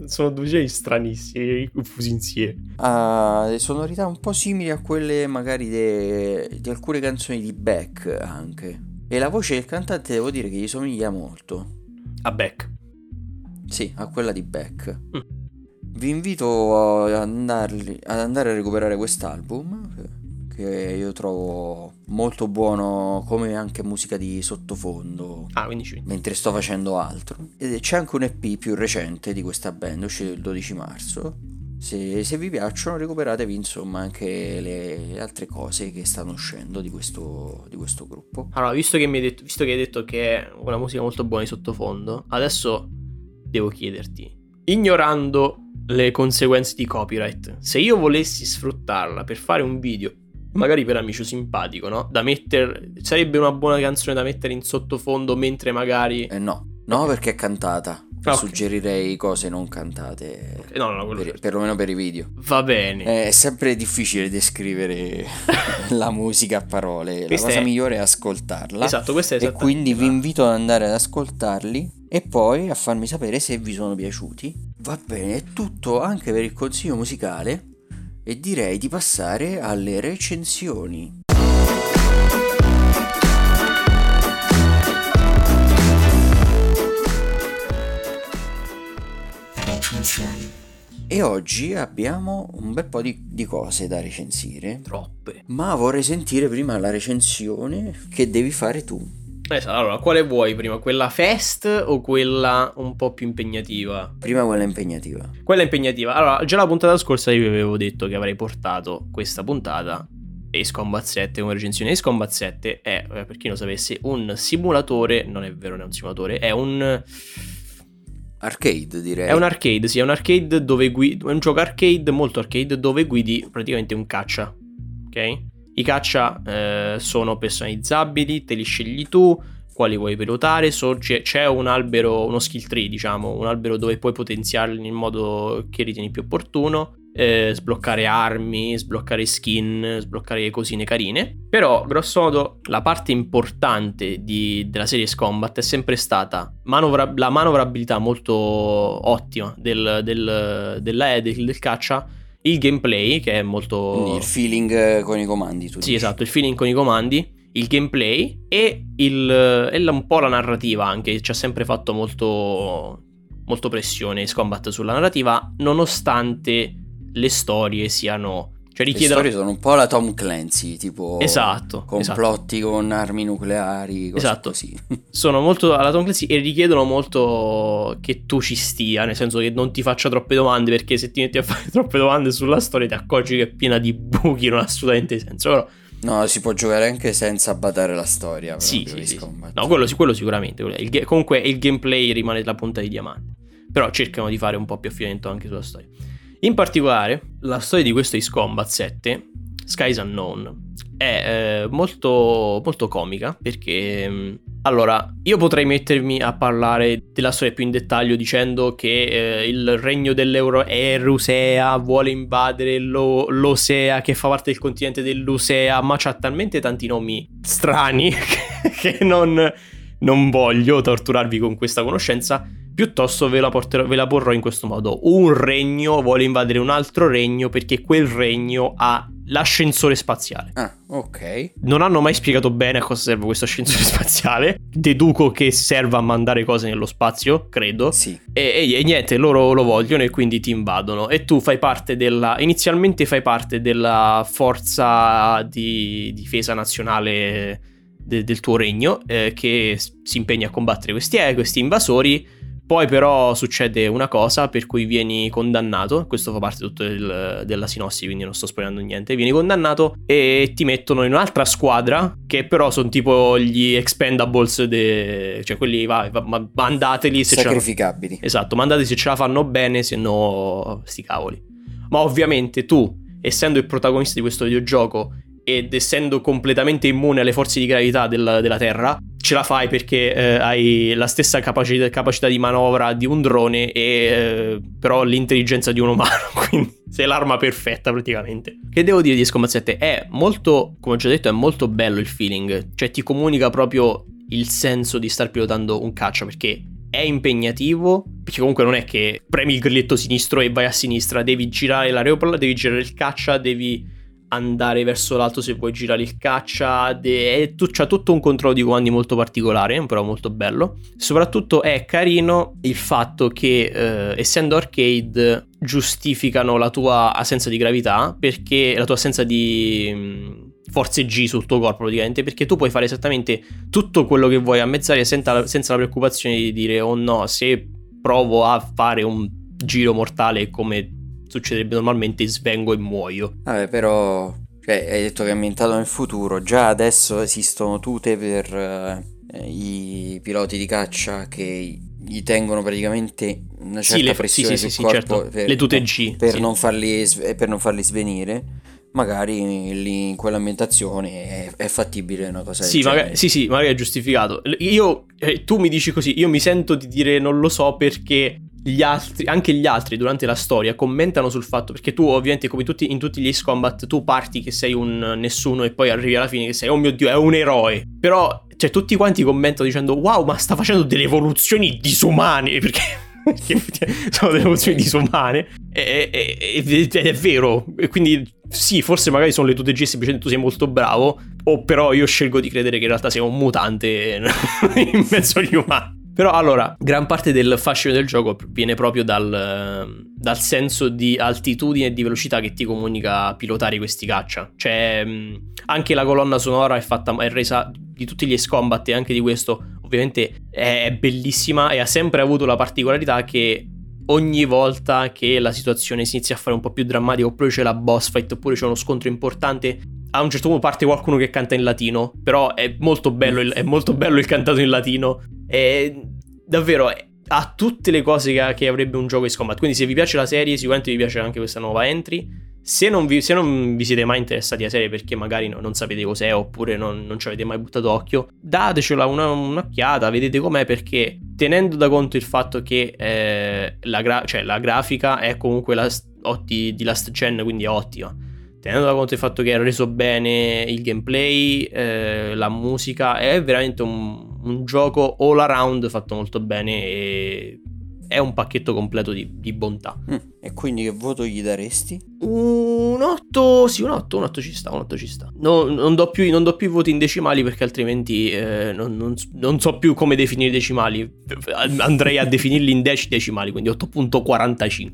Sono due generi stranissimi, fusi insieme. ha delle sonorità un po' simili a quelle magari de- di alcune canzoni di Beck anche. E la voce del cantante devo dire che gli somiglia molto. A Beck. Sì, a quella di Beck. Mm. Vi invito ad, andarli- ad andare a recuperare quest'album che io trovo molto buono come anche musica di sottofondo Ah, mentre sto facendo altro. Ed c'è anche un EP più recente di questa band, uscito il 12 marzo. Se, se vi piacciono, recuperatevi insomma anche le, le altre cose che stanno uscendo di questo, di questo gruppo. Allora, visto che, mi hai detto, visto che hai detto che è una musica molto buona di sottofondo, adesso devo chiederti, ignorando le conseguenze di copyright, se io volessi sfruttarla per fare un video, magari per amico simpatico, no? Da mettere, sarebbe una buona canzone da mettere in sottofondo mentre magari... Eh no, no perché è cantata. Ah, ok. Suggerirei cose non cantate, No, no, no, quello per- certo. perlomeno per i video. Va bene. È sempre difficile descrivere la musica a parole, la Questa cosa è- migliore è ascoltarla. esatto, questa è E esattamente quindi vi la- invito ad andare ad ascoltarli e poi a farmi sapere se vi sono piaciuti. Va bene, è tutto anche per il consiglio musicale e direi di passare alle recensioni. E oggi abbiamo un bel po' di, di cose da recensire. Troppe. Ma vorrei sentire prima la recensione che devi fare tu. Esatto, allora, quale vuoi prima? Quella fest o quella un po' più impegnativa? Prima quella impegnativa. Quella impegnativa. Allora, già la puntata scorsa io vi avevo detto che avrei portato questa puntata Ace Combat 7 come recensione. Ace Combat 7 è, eh, per chi non sapesse, un simulatore, non è vero, non è un simulatore, è un... Arcade direi. È un arcade, sì, è un arcade dove guidi... È un gioco arcade, molto arcade, dove guidi praticamente un caccia, ok? I caccia eh, sono personalizzabili, te li scegli tu, quali vuoi pilotare, so, c'è, c'è, un albero, uno skill tree, diciamo, un albero dove puoi potenziarli nel modo che ritieni più opportuno, eh, sbloccare armi, sbloccare skin, sbloccare cosine carine. Però, grosso modo, la parte importante di, della serie Combat è sempre stata manovra- la manovrabilità molto ottima del, del, della, del, del caccia il gameplay che è molto... Il feeling con i comandi. Tu sì, dici. esatto, il feeling con i comandi, il gameplay e, il, e un po' la narrativa anche, ci ha sempre fatto molto, molto pressione Scombat sulla narrativa, nonostante le storie siano cioè richiedono... Le storie sono un po' la Tom Clancy, tipo esatto, complotti esatto. con armi nucleari, cose esatto. così. sono molto alla Tom Clancy e richiedono molto che tu ci stia, nel senso che non ti faccia troppe domande, perché se ti metti a fare troppe domande sulla storia ti accorgi che è piena di buchi, non ha assolutamente senso. Però... No, si può giocare anche senza badare la storia. Sì, sì, sì. No, quello, quello sicuramente. Il, comunque il gameplay rimane la punta di diamante. Però cercano di fare un po' più affidamento anche sulla storia. In particolare, la storia di questo Ace Combat 7, Skies Unknown, è eh, molto, molto comica perché... Mm, allora, io potrei mettermi a parlare della storia più in dettaglio dicendo che eh, il regno dell'Erusea vuole invadere lo, l'Osea che fa parte del continente dell'Usea, ma c'ha talmente tanti nomi strani che non, non voglio torturarvi con questa conoscenza Piuttosto ve la, porterò, ve la porrò in questo modo. Un regno vuole invadere un altro regno perché quel regno ha l'ascensore spaziale. Ah, ok. Non hanno mai spiegato bene a cosa serve questo ascensore spaziale. Deduco che serva a mandare cose nello spazio, credo. Sì. E, e, e, niente, loro lo vogliono e quindi ti invadono. E tu fai parte della. Inizialmente fai parte della forza di difesa nazionale de, del tuo regno, eh, che si impegna a combattere questi, eh, questi invasori poi però succede una cosa per cui vieni condannato, questo fa parte tutto del, della sinossi, quindi non sto spoilerando niente, vieni condannato e ti mettono in un'altra squadra che però sono tipo gli expendables, de... cioè quelli va, va, mandateli se Sacrificabili. Ce la... Esatto, mandateli se ce la fanno bene, se no sti cavoli. Ma ovviamente tu, essendo il protagonista di questo videogioco ed essendo completamente immune alle forze di gravità del, della Terra, ce la fai perché eh, hai la stessa capacità, capacità, di manovra di un drone e eh, però l'intelligenza di un umano, quindi sei l'arma perfetta praticamente. Che devo dire di Scombat 7? È molto, come ho già detto, è molto bello il feeling, cioè ti comunica proprio il senso di star pilotando un caccia perché è impegnativo, perché comunque non è che premi il grilletto sinistro e vai a sinistra, devi girare l'aeroplano, devi girare il caccia, devi andare verso l'alto se vuoi girare il caccia, de- c'ha tutto un controllo di comandi molto particolare, però molto bello. Soprattutto è carino il fatto che eh, essendo arcade giustificano la tua assenza di gravità, perché la tua assenza di mh, mm, forze G sul tuo corpo praticamente, perché tu puoi fare esattamente tutto quello che vuoi a mezz'aria senza, senza la preoccupazione di dire oh no, se provo a fare un giro mortale come succederebbe normalmente svengo e muoio. Vabbè, però cioè, hai detto che è ambientato nel futuro, già adesso esistono tute per eh, i piloti di caccia che gli tengono praticamente una certa sì, le, pressione sì, sì, sul corpo certo. per, le tute G per, non farli, per non farli svenire magari lì in quell'ambientazione è, è fattibile una cosa sì, magari, sì, sì, magari è giustificato. Io, eh, tu mi dici così, io mi sento di dire non lo so perché gli altri, anche gli altri durante la storia commentano sul fatto, perché tu ovviamente come tutti, in tutti gli Ace Combat tu parti che sei un nessuno e poi arrivi alla fine che sei, oh mio dio, è un eroe. Però, cioè, tutti quanti commentano dicendo, wow, ma sta facendo delle evoluzioni disumane, perché... sono delle evoluzioni disumane. Ed è, è, vero. Quindi sì forse magari sono le tue G semplicemente tu sei molto bravo o però io scelgo di credere che in realtà sei un mutante in mezzo agli umani Però allora, gran parte del fascino del gioco viene proprio dal, dal senso di altitudine e di velocità che ti comunica pilotare questi caccia. Cioè, anche la colonna sonora è fatta, è resa di tutti gli scombat e anche di questo, ovviamente è bellissima e ha sempre avuto la particolarità che ogni volta che la situazione si inizia a fare un po' più drammatica oppure c'è la boss fight oppure c'è uno scontro importante a un certo punto parte qualcuno che canta in latino, però è molto bello il, è molto bello il cantato in latino. E davvero ha tutte le cose che, che, avrebbe un gioco di Combat. Quindi se vi piace la serie, sicuramente vi piace anche questa nuova entry. Se non vi, se non vi siete mai interessati alla serie perché magari no, non sapete cos'è oppure non, non ci avete mai buttato occhio, datecela una, un'occhiata, vedete com'è perché tenendo da conto il fatto che eh, la, gra- cioè, la, grafica è comunque la, di, di Last Gen, quindi è ottima tenendo da conto il fatto che è reso bene il gameplay, eh, la musica, è veramente un, un, gioco all around fatto molto bene e è un pacchetto completo di, di bontà. Mm, e quindi che voto gli daresti? Un 8, sì un 8, un 8 ci sta, un 8 ci sta. No, non, do più, non, do più, voti in decimali perché altrimenti eh, non, non, non, so più come definire i decimali. Andrei a definirli in dec- decimali, quindi 8.45.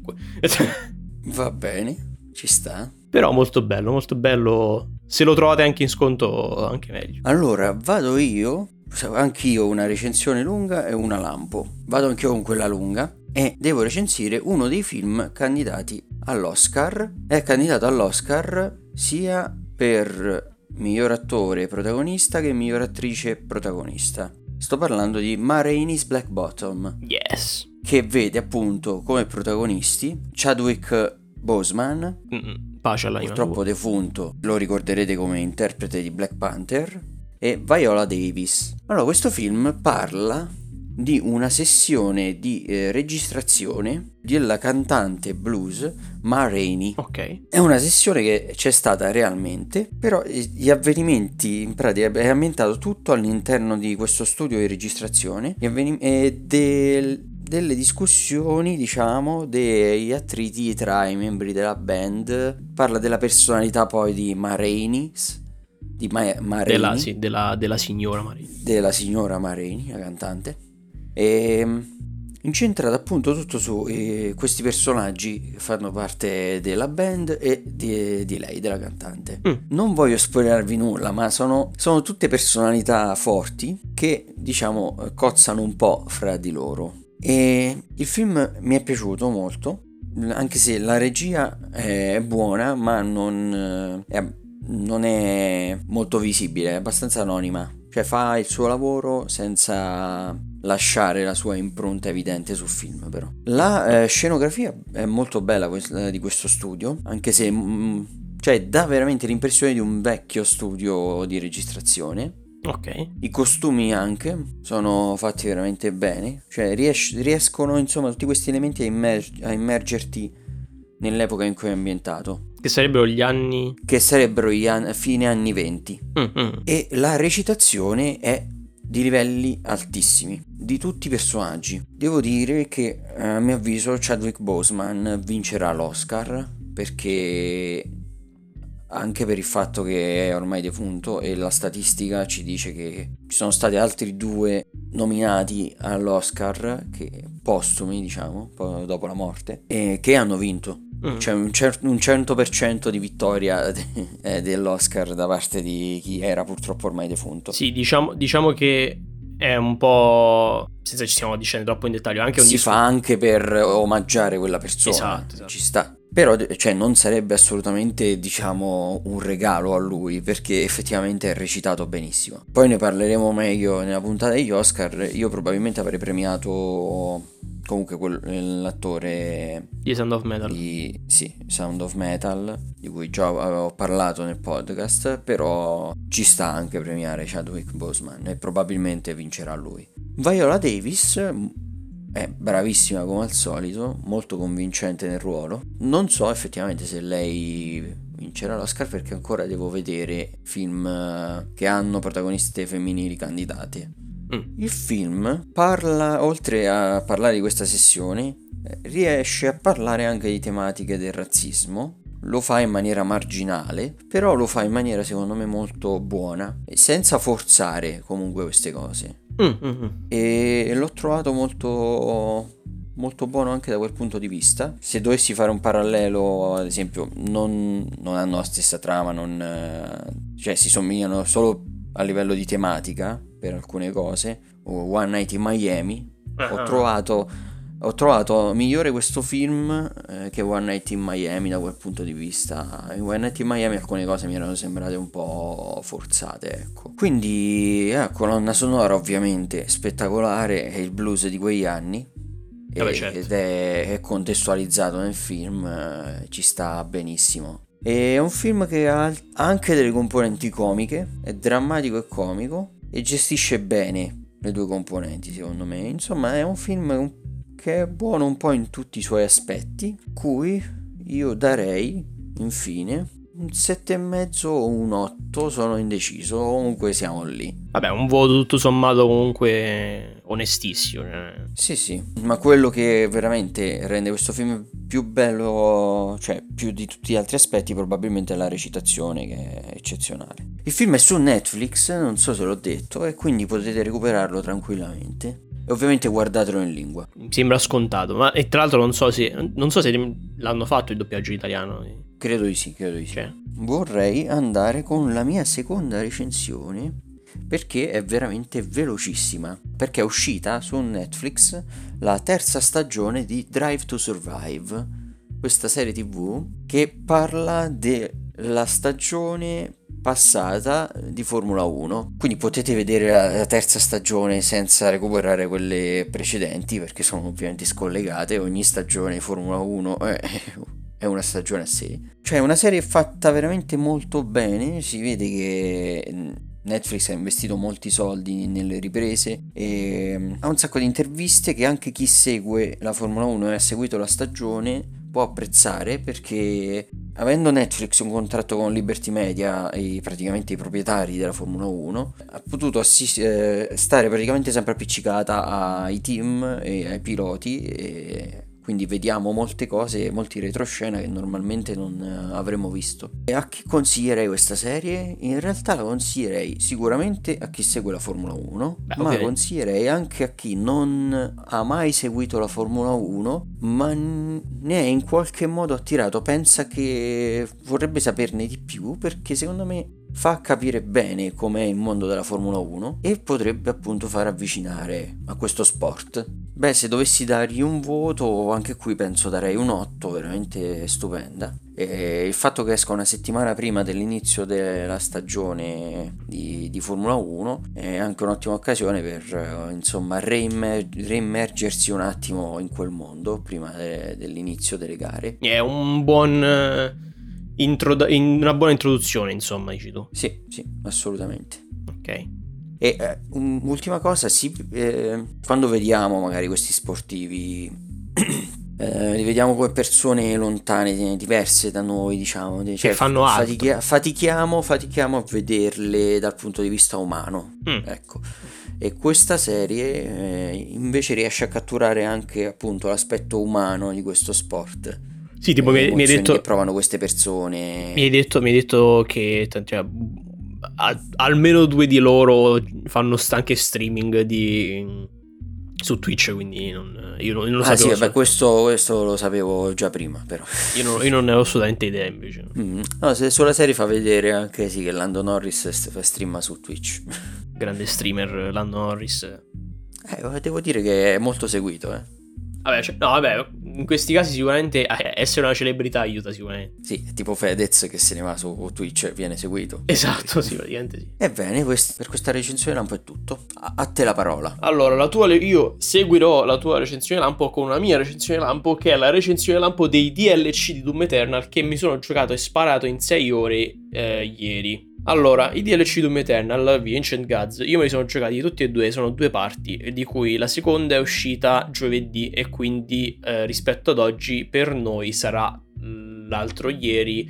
Va bene, ci sta. Però molto bello, molto bello. Se lo trovate anche in sconto, anche meglio. Allora, vado io. Anch'io una recensione lunga e una lampo. Vado anch'io con quella lunga e devo recensire uno dei film candidati all'Oscar. È candidato all'Oscar sia per miglior attore protagonista che miglior attrice protagonista. Sto parlando di Ma Rainey's Black Bottom. Yes. Che vede appunto come protagonisti Chadwick Boseman, Mm-mm. Pace all'anima purtroppo defunto, lo ricorderete come interprete di Black Panther, e Viola Davis. Allora, questo film parla di una sessione di eh, registrazione della cantante blues Ma Rainey. Ok. È una sessione che c'è stata realmente, però gli avvenimenti in pratica è ambientato tutto all'interno di questo studio di registrazione avvenim- e del, delle discussioni, diciamo, degli attriti tra i membri della band. Parla della personalità poi di Marini. Di Ma- Marini. Della, sì, della, della signora Marini. Della signora Marini, la cantante. E ehm, incentrata appunto tutto su eh, questi personaggi che fanno parte della band e di, di lei, della cantante. Mm. Non voglio spoilerarvi nulla, ma sono, sono tutte personalità forti che diciamo cozzano un po' fra di loro. E il film mi è piaciuto molto, anche se la regia è buona, ma non è, non è molto visibile, è abbastanza anonima. Cioè fa il suo lavoro senza lasciare la sua impronta evidente sul film però. La eh, scenografia è molto bella questa, di questo studio, anche se mh, mm, cioè, dà veramente l'impressione di un vecchio studio di registrazione Ok. I costumi anche sono fatti veramente bene, cioè ries- riescono insomma tutti questi elementi a, immer- a, immergerti nell'epoca in cui è ambientato. Che sarebbero gli anni... Che sarebbero gli anni, fine anni 20. Mm-hmm. E la recitazione è di livelli altissimi di tutti i personaggi. Devo dire che a mio avviso Chadwick Boseman vincerà l'Oscar perché anche per il fatto che è ormai defunto e la statistica ci dice che ci sono stati altri due nominati all'Oscar che, postumi diciamo dopo la morte e che hanno vinto mm. c'è un, cer- un 100% di vittoria de- eh, dell'Oscar da parte di chi era purtroppo ormai defunto sì diciamo, diciamo che è un po' senza ci stiamo dicendo troppo in dettaglio anche un si disco... fa anche per omaggiare quella persona esatto, esatto. ci sta però cioè, non sarebbe assolutamente, diciamo, un regalo a lui perché effettivamente è recitato benissimo. Poi ne parleremo meglio nella puntata degli Oscar. Io probabilmente avrei premiato comunque quel, l'attore di Sound of Metal. Di, sì, Sound of Metal, di cui già avevo parlato nel podcast, però ci sta anche premiare Chadwick Boseman e probabilmente vincerà lui. Viola Davis è bravissima come al solito, molto convincente nel ruolo. Non so effettivamente se lei vincerà l'Oscar perché ancora devo vedere film eh, che hanno protagoniste femminili candidate. Mm. Il film parla, oltre a parlare di questa sessione, eh, riesce a parlare anche di tematiche del razzismo. Lo fa in maniera marginale, però lo fa in maniera secondo me molto buona, senza forzare comunque queste cose. Mm, mm, mm. e l'ho trovato molto molto buono anche da quel punto di vista. Se dovessi fare un parallelo, ad esempio, non, non hanno la stessa trama, non, eh, cioè si somigliano solo a livello di tematica per alcune cose. One Night in Miami, uh-huh. ho trovato ho trovato migliore questo film eh, che One Night in Miami da quel punto di vista. In One Night in Miami alcune cose mi erano sembrate un po' forzate, ecco. Quindi, eh, colonna sonora ovviamente spettacolare, è il blues di quegli anni. Vabbè, certo. Ed è, è, contestualizzato nel film, eh, ci sta benissimo. È un film che ha anche delle componenti comiche, è drammatico e comico e gestisce bene le due componenti secondo me. Insomma è un film che è buono un po' in tutti i suoi aspetti, cui io darei infine un 7,5 o un 8, sono indeciso, comunque siamo lì. Vabbè, un voto tutto sommato comunque onestissimo. Cioè. Sì, sì, ma quello che veramente rende questo film più bello, cioè più di tutti gli altri aspetti, probabilmente è la recitazione che è eccezionale. Il film è su Netflix, non so se l'ho detto, e quindi potete recuperarlo tranquillamente. E ovviamente guardatelo in lingua. Mi sembra scontato, ma e tra l'altro non so se, non so se l'hanno fatto il doppiaggio italiano. Credo di sì, credo di sì. Cioè. Vorrei andare con la mia seconda recensione perché è veramente velocissima. Perché è uscita su Netflix la terza stagione di Drive to Survive, questa serie tv che parla della stagione passata di Formula 1. Quindi potete vedere la, la, terza stagione senza recuperare quelle precedenti perché sono ovviamente scollegate. Ogni stagione di Formula 1 è, è una stagione a sé. Cioè una serie fatta veramente molto bene. Si vede che Netflix ha investito molti soldi nelle riprese e mm, ha un sacco di interviste che anche chi segue la Formula 1 e ha seguito la stagione può apprezzare perché avendo Netflix un contratto con Liberty Media e praticamente i proprietari della Formula 1 ha potuto assist- eh, stare praticamente sempre appiccicata ai team e ai piloti e quindi vediamo molte cose, molti retroscena che normalmente non eh, avremmo visto. E a chi consiglierei questa serie? In realtà la consiglierei sicuramente a chi segue la Formula 1, Beh, ma okay. consiglierei anche a chi non ha mai seguito la Formula 1, ma ne è in qualche modo attirato, pensa che vorrebbe saperne di più perché secondo me fa capire bene com'è il mondo della Formula 1 e potrebbe appunto far avvicinare a questo sport. Beh, se dovessi dargli un voto, anche qui penso darei un 8, veramente stupenda. E il fatto che esca una settimana prima dell'inizio della stagione di, di Formula 1 è anche un'ottima occasione per insomma reimer- reimmergersi un attimo in quel mondo prima de- dell'inizio delle gare. È un buon introdu- in una buona introduzione, insomma, dici tu. Sì, sì, assolutamente. Ok. E eh, un'ultima cosa, sì, eh, quando vediamo magari questi sportivi, eh, li vediamo come persone lontane, diverse da noi, diciamo, cioè, che fanno altro. Fatica- fatichiamo, fatichiamo a vederle dal punto di vista umano, mm. ecco. E questa serie eh, invece riesce a catturare anche appunto l'aspetto umano di questo sport sì, tipo mi, mi hai detto... che provano queste persone. Mi hai detto, mi hai detto che cioè, a, almeno due di loro fanno anche streaming di, su Twitch, quindi non, io, non, io non lo ah, sapevo. Sì, vabbè, questo, questo, lo sapevo già prima, però. Io non, io non ne ho assolutamente idea, invece. Mm. No, se sulla serie fa vedere anche sì che Lando Norris fa streama su Twitch. Grande streamer Lando Norris. Eh, devo dire che è molto seguito, eh. Vabbè, cioè, no, vabbè, in questi casi sicuramente eh, essere una celebrità aiuta sicuramente. Sì, tipo Fedez che se ne va su Twitch viene seguito. Esatto, sì, praticamente sì. Ebbene, quest- per questa recensione lampo è tutto. A-, a te la parola. Allora, la tua, io seguirò la tua recensione lampo con una mia recensione lampo che è la recensione lampo dei DLC di Doom Eternal che mi sono giocato e sparato in 6 ore eh, ieri. Allora, i DLC Doom Eternal, The Ancient Gods, io me li sono giocati tutti e due, sono due parti, di cui la seconda è uscita giovedì e quindi eh, rispetto ad oggi per noi sarà l'altro ieri,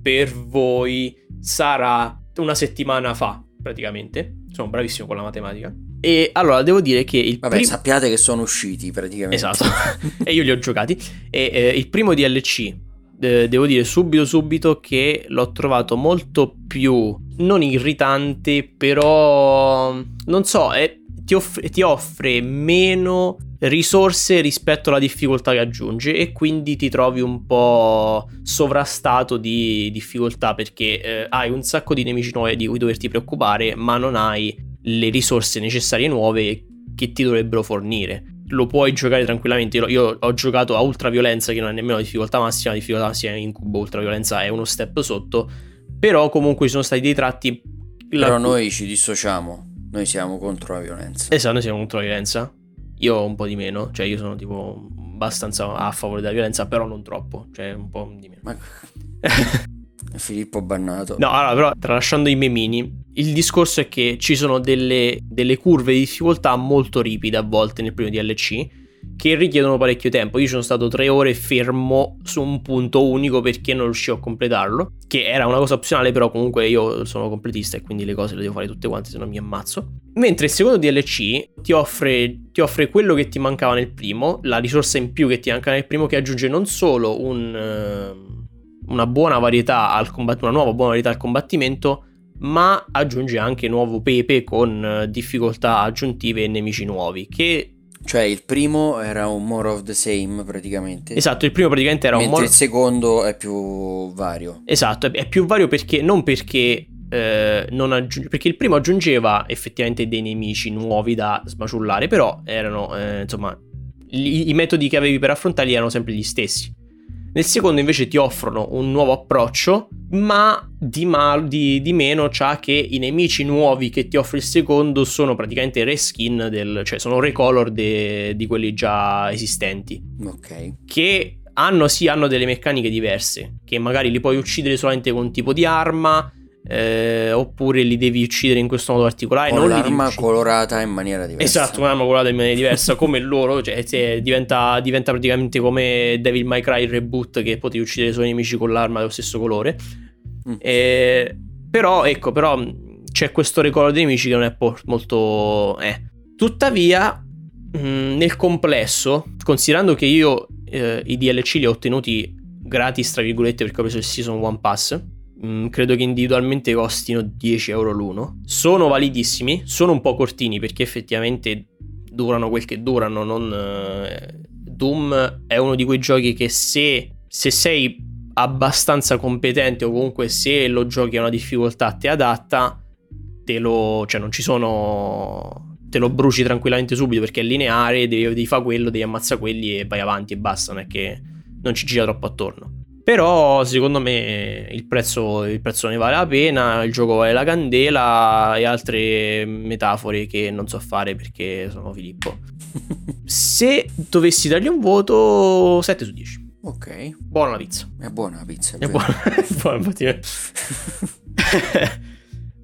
per voi sarà una settimana fa praticamente. Sono bravissimo con la matematica. E allora devo dire che il Vabbè, prim- sappiate che sono usciti praticamente. Esatto. e io li ho giocati. E eh, il primo DLC eh, devo dire subito subito che l'ho trovato molto più non irritante, però non so, è ti, off- ti offre meno risorse rispetto alla difficoltà che aggiunge e quindi ti trovi un po' sovrastato di difficoltà perché eh, hai un sacco di nemici nuovi di cui doverti preoccupare ma non hai le risorse necessarie nuove che ti dovrebbero fornire lo puoi giocare tranquillamente. Io, io, ho giocato a ultraviolenza, che non è nemmeno difficoltà massima, la difficoltà massima è incubo, ultraviolenza è uno step sotto. Però comunque ci sono stati dei tratti. Però la... noi ci dissociamo. Noi siamo contro la violenza. Esatto, noi siamo contro la violenza. Io un po' di meno, cioè io sono tipo abbastanza a favore della violenza, però non troppo, cioè un po' di meno. Ma... Filippo bannato. No, allora, però tralasciando i memini, il discorso è che ci sono delle, delle curve di difficoltà molto ripide a volte nel primo DLC che richiedono parecchio tempo. Io sono stato tre ore fermo su un punto unico perché non riuscivo a completarlo, che era una cosa opzionale, però comunque io sono completista e quindi le cose le devo fare tutte quante, se no mi ammazzo. Mentre il secondo DLC ti offre, ti offre quello che ti mancava nel primo, la risorsa in più che ti manca nel primo, che aggiunge non solo un, una buona varietà al combattimento, una nuova buona varietà al combattimento, ma aggiunge anche nuovo pepe con difficoltà aggiuntive e nemici nuovi, che cioè il primo era un more of the same praticamente. Esatto, il primo praticamente era un more... il secondo è più vario. Esatto, è più vario perché non perché eh, non aggiunge, perché il primo aggiungeva effettivamente dei nemici nuovi da smaciullare, però erano eh, insomma i, i metodi che avevi per affrontarli erano sempre gli stessi. Nel secondo invece ti offrono un nuovo approccio, ma di, mal, di, di meno c'ha che i nemici nuovi che ti offre il secondo sono praticamente reskin, del, cioè sono recolor de, di quelli già esistenti. Ok. Che hanno, sì, hanno delle meccaniche diverse, che magari li puoi uccidere solamente con un tipo di arma, eh, oppure li devi uccidere in questo modo particolare. Con non l'arma colorata in maniera diversa. Esatto, un'arma colorata in maniera diversa, come loro, cioè diventa, diventa, praticamente come Devil May Cry Reboot che potevi uccidere i suoi nemici con l'arma dello stesso colore. Mm. Eh, però, ecco, però c'è questo ricordo dei nemici che non è molto... Eh. Tuttavia, mh, mm, nel complesso, considerando che io eh, i DLC li ho ottenuti gratis, tra virgolette, perché ho preso il Season 1 Pass, Mm, credo che individualmente costino 10 euro l'uno. Sono validissimi, sono un po' cortini perché effettivamente durano quel che durano. Non, eh, Doom è uno di quei giochi che se, se sei abbastanza competente o comunque se lo giochi a una difficoltà te adatta, te lo, cioè non ci sono te lo bruci tranquillamente subito perché è lineare, devi, devi fare quello, devi ammazzare quelli e vai avanti e basta, non è che non ci gira troppo attorno. Però secondo me il prezzo, il prezzo ne vale la pena, il gioco vale la candela e altre metafore che non so fare perché sono Filippo. Se dovessi dargli un voto 7 su 10. Ok. Buona la pizza. È buona la pizza. È, è buona. buona infatti.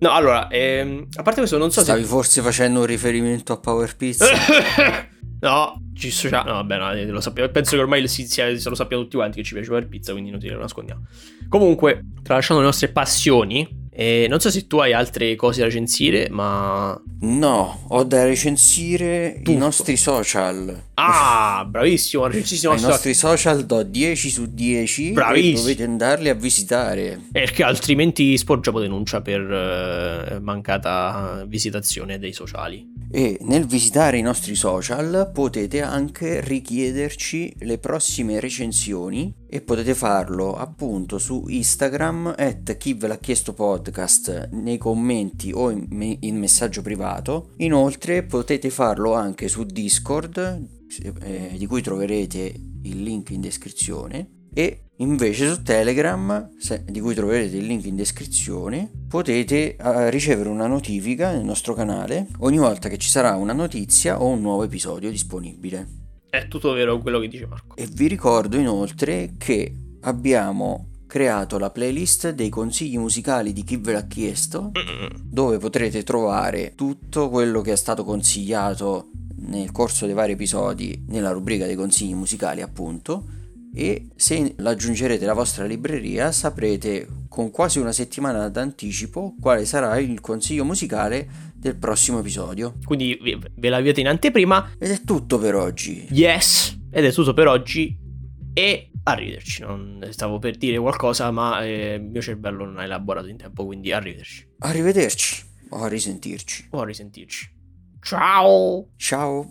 no, allora, ehm, a parte questo non so Stavi se... forse facendo un riferimento a Power Pizza? No, ci associamo. No, vabbè, no, lo sappiamo. Penso che ormai si, si, lo sappiamo tutti quanti che ci piace fare pizza, quindi non ti lo nascondiamo. Comunque, tralasciando le nostre passioni, eh, non so se tu hai altre cose da recensire, ma. No, ho da recensire Tutto. i nostri social. Ah, bravissimo, recensissimo. I nostri social do 10 su 10. Bravissimo. dovete andarli a visitare. Perché altrimenti sporgiamo denuncia per uh, mancata visitazione dei sociali e nel visitare i nostri social potete anche richiederci le prossime recensioni e potete farlo appunto su Instagram at chi ve l'ha chiesto podcast nei commenti o in, me- in messaggio privato inoltre potete farlo anche su Discord eh, di cui troverete il link in descrizione e Invece su Telegram, se, di cui troverete il link in descrizione, potete uh, ricevere una notifica nel nostro canale ogni volta che ci sarà una notizia o un nuovo episodio disponibile. È tutto vero quello che dice Marco. E vi ricordo inoltre che abbiamo creato la playlist dei consigli musicali di chi ve l'ha chiesto, dove potrete trovare tutto quello che è stato consigliato nel corso dei vari episodi nella rubrica dei consigli musicali, appunto e se l'aggiungerete alla vostra libreria saprete con quasi una settimana d'anticipo quale sarà il consiglio musicale del prossimo episodio. Quindi ve la avete in anteprima. Ed è tutto per oggi. Yes, ed è tutto per oggi. E arrivederci. Non stavo per dire qualcosa, ma eh, il mio cervello non ha elaborato in tempo, quindi arrivederci. Arrivederci. O a risentirci. O a risentirci. Ciao! Ciao!